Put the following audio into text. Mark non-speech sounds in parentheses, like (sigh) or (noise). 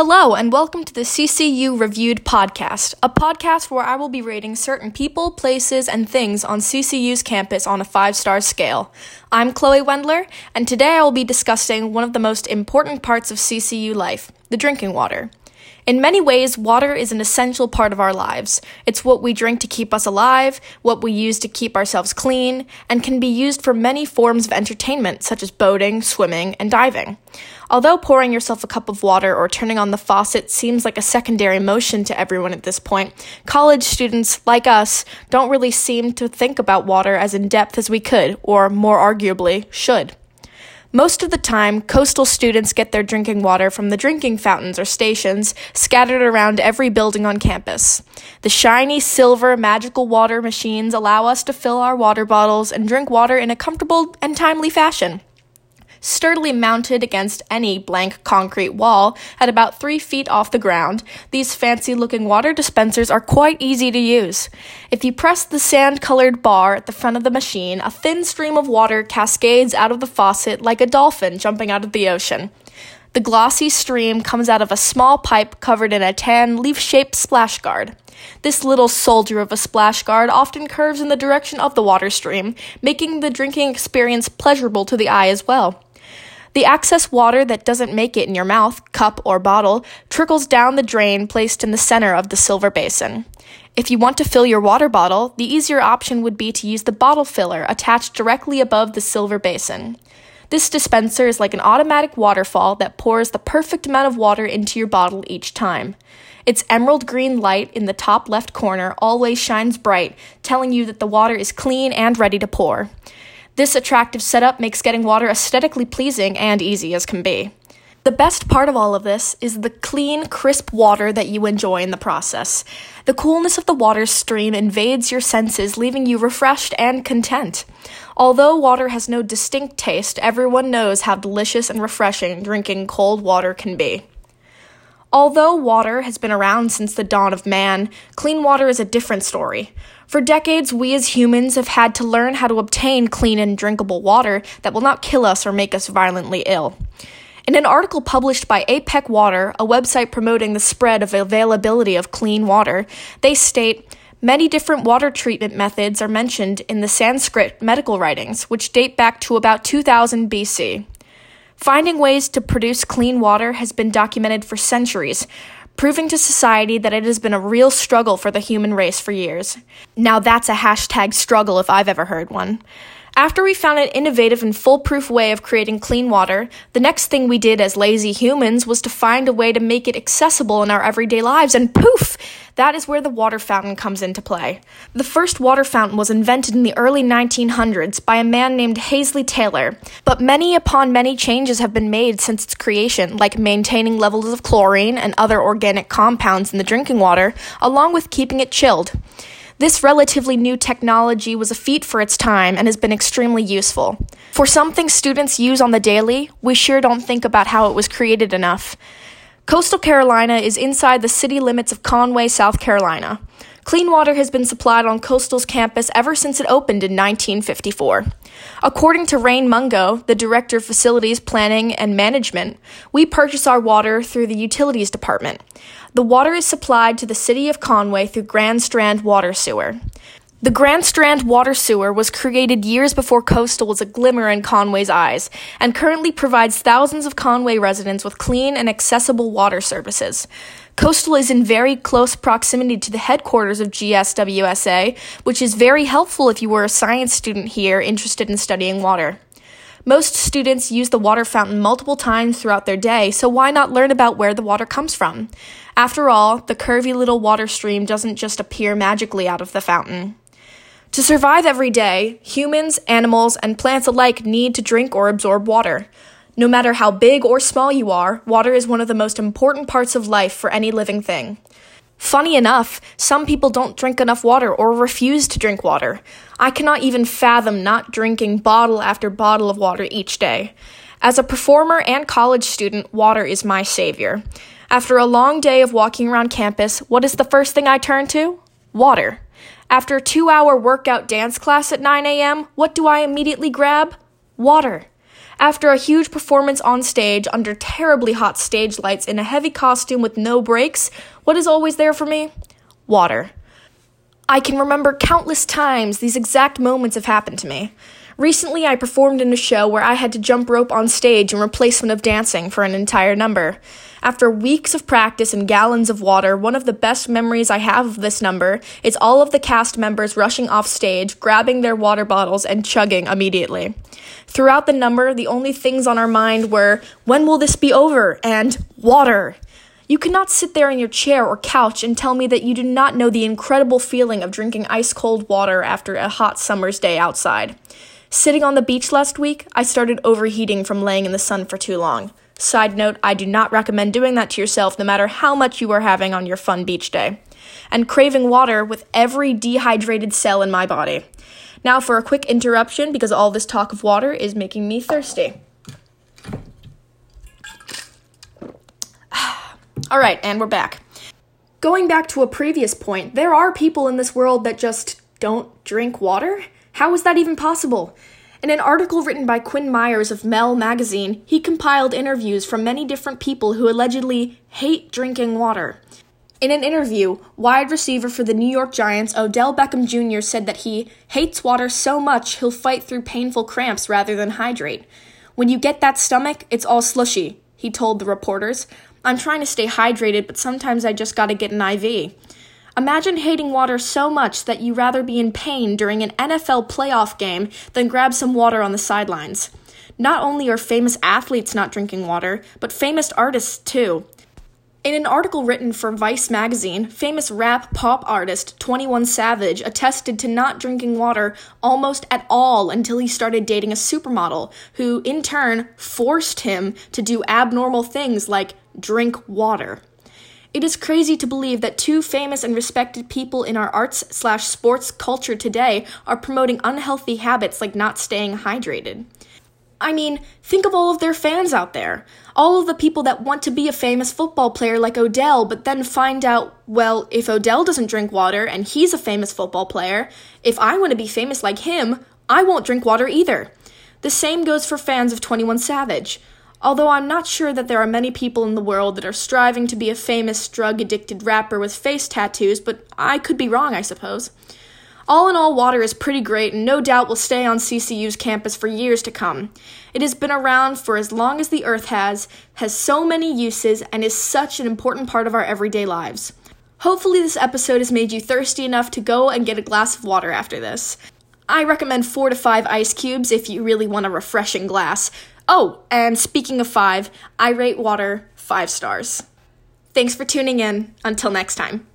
Hello, and welcome to the CCU Reviewed podcast, a podcast where I will be rating certain people, places, and things on CCU's campus on a five star scale. I'm Chloe Wendler, and today I will be discussing one of the most important parts of CCU life the drinking water. In many ways, water is an essential part of our lives. It's what we drink to keep us alive, what we use to keep ourselves clean, and can be used for many forms of entertainment, such as boating, swimming, and diving. Although pouring yourself a cup of water or turning on the faucet seems like a secondary motion to everyone at this point, college students, like us, don't really seem to think about water as in depth as we could, or more arguably, should. Most of the time, coastal students get their drinking water from the drinking fountains or stations scattered around every building on campus. The shiny silver magical water machines allow us to fill our water bottles and drink water in a comfortable and timely fashion sturdily mounted against any blank concrete wall at about three feet off the ground, these fancy looking water dispensers are quite easy to use. If you press the sand colored bar at the front of the machine, a thin stream of water cascades out of the faucet like a dolphin jumping out of the ocean. The glossy stream comes out of a small pipe covered in a tan, leaf shaped splash guard. This little soldier of a splash guard often curves in the direction of the water stream, making the drinking experience pleasurable to the eye as well. The excess water that doesn't make it in your mouth, cup, or bottle trickles down the drain placed in the center of the silver basin. If you want to fill your water bottle, the easier option would be to use the bottle filler attached directly above the silver basin. This dispenser is like an automatic waterfall that pours the perfect amount of water into your bottle each time. Its emerald green light in the top left corner always shines bright, telling you that the water is clean and ready to pour. This attractive setup makes getting water aesthetically pleasing and easy as can be. The best part of all of this is the clean, crisp water that you enjoy in the process. The coolness of the water stream invades your senses, leaving you refreshed and content. Although water has no distinct taste, everyone knows how delicious and refreshing drinking cold water can be. Although water has been around since the dawn of man, clean water is a different story. For decades, we as humans have had to learn how to obtain clean and drinkable water that will not kill us or make us violently ill. In an article published by APEC Water, a website promoting the spread of availability of clean water, they state Many different water treatment methods are mentioned in the Sanskrit medical writings, which date back to about 2000 BC. Finding ways to produce clean water has been documented for centuries, proving to society that it has been a real struggle for the human race for years. Now that's a hashtag struggle if I've ever heard one. After we found an innovative and foolproof way of creating clean water, the next thing we did as lazy humans was to find a way to make it accessible in our everyday lives, and poof! That is where the water fountain comes into play. The first water fountain was invented in the early 1900s by a man named Halsey Taylor, but many upon many changes have been made since its creation, like maintaining levels of chlorine and other organic compounds in the drinking water, along with keeping it chilled. This relatively new technology was a feat for its time and has been extremely useful. For something students use on the daily, we sure don't think about how it was created enough. Coastal Carolina is inside the city limits of Conway, South Carolina. Clean water has been supplied on Coastal's campus ever since it opened in 1954. According to Rain Mungo, the Director of Facilities Planning and Management, we purchase our water through the Utilities Department. The water is supplied to the City of Conway through Grand Strand Water Sewer. The Grand Strand Water Sewer was created years before Coastal was a glimmer in Conway's eyes and currently provides thousands of Conway residents with clean and accessible water services. Coastal is in very close proximity to the headquarters of GSWSA, which is very helpful if you were a science student here interested in studying water. Most students use the water fountain multiple times throughout their day, so why not learn about where the water comes from? After all, the curvy little water stream doesn't just appear magically out of the fountain. To survive every day, humans, animals, and plants alike need to drink or absorb water. No matter how big or small you are, water is one of the most important parts of life for any living thing. Funny enough, some people don't drink enough water or refuse to drink water. I cannot even fathom not drinking bottle after bottle of water each day. As a performer and college student, water is my savior. After a long day of walking around campus, what is the first thing I turn to? Water. After a two hour workout dance class at 9 a.m., what do I immediately grab? Water. After a huge performance on stage under terribly hot stage lights in a heavy costume with no breaks, what is always there for me? Water. I can remember countless times these exact moments have happened to me. Recently, I performed in a show where I had to jump rope on stage in replacement of dancing for an entire number. After weeks of practice and gallons of water, one of the best memories I have of this number is all of the cast members rushing off stage, grabbing their water bottles, and chugging immediately. Throughout the number, the only things on our mind were, when will this be over? and water. You cannot sit there in your chair or couch and tell me that you do not know the incredible feeling of drinking ice cold water after a hot summer's day outside. Sitting on the beach last week, I started overheating from laying in the sun for too long. Side note, I do not recommend doing that to yourself no matter how much you are having on your fun beach day. And craving water with every dehydrated cell in my body. Now for a quick interruption because all this talk of water is making me thirsty. (sighs) all right, and we're back. Going back to a previous point, there are people in this world that just don't drink water. How is that even possible? In an article written by Quinn Myers of Mel magazine, he compiled interviews from many different people who allegedly hate drinking water. In an interview, wide receiver for the New York Giants, Odell Beckham Jr., said that he hates water so much he'll fight through painful cramps rather than hydrate. When you get that stomach, it's all slushy, he told the reporters. I'm trying to stay hydrated, but sometimes I just gotta get an IV. Imagine hating water so much that you rather be in pain during an NFL playoff game than grab some water on the sidelines. Not only are famous athletes not drinking water, but famous artists too. In an article written for Vice magazine, famous rap pop artist 21 Savage attested to not drinking water almost at all until he started dating a supermodel, who in turn forced him to do abnormal things like drink water. It is crazy to believe that two famous and respected people in our arts slash sports culture today are promoting unhealthy habits like not staying hydrated. I mean, think of all of their fans out there. All of the people that want to be a famous football player like Odell, but then find out, well, if Odell doesn't drink water and he's a famous football player, if I want to be famous like him, I won't drink water either. The same goes for fans of 21 Savage. Although I'm not sure that there are many people in the world that are striving to be a famous drug addicted rapper with face tattoos, but I could be wrong, I suppose. All in all, water is pretty great and no doubt will stay on CCU's campus for years to come. It has been around for as long as the earth has, has so many uses, and is such an important part of our everyday lives. Hopefully, this episode has made you thirsty enough to go and get a glass of water after this. I recommend four to five ice cubes if you really want a refreshing glass. Oh, and speaking of five, I rate water five stars. Thanks for tuning in. Until next time.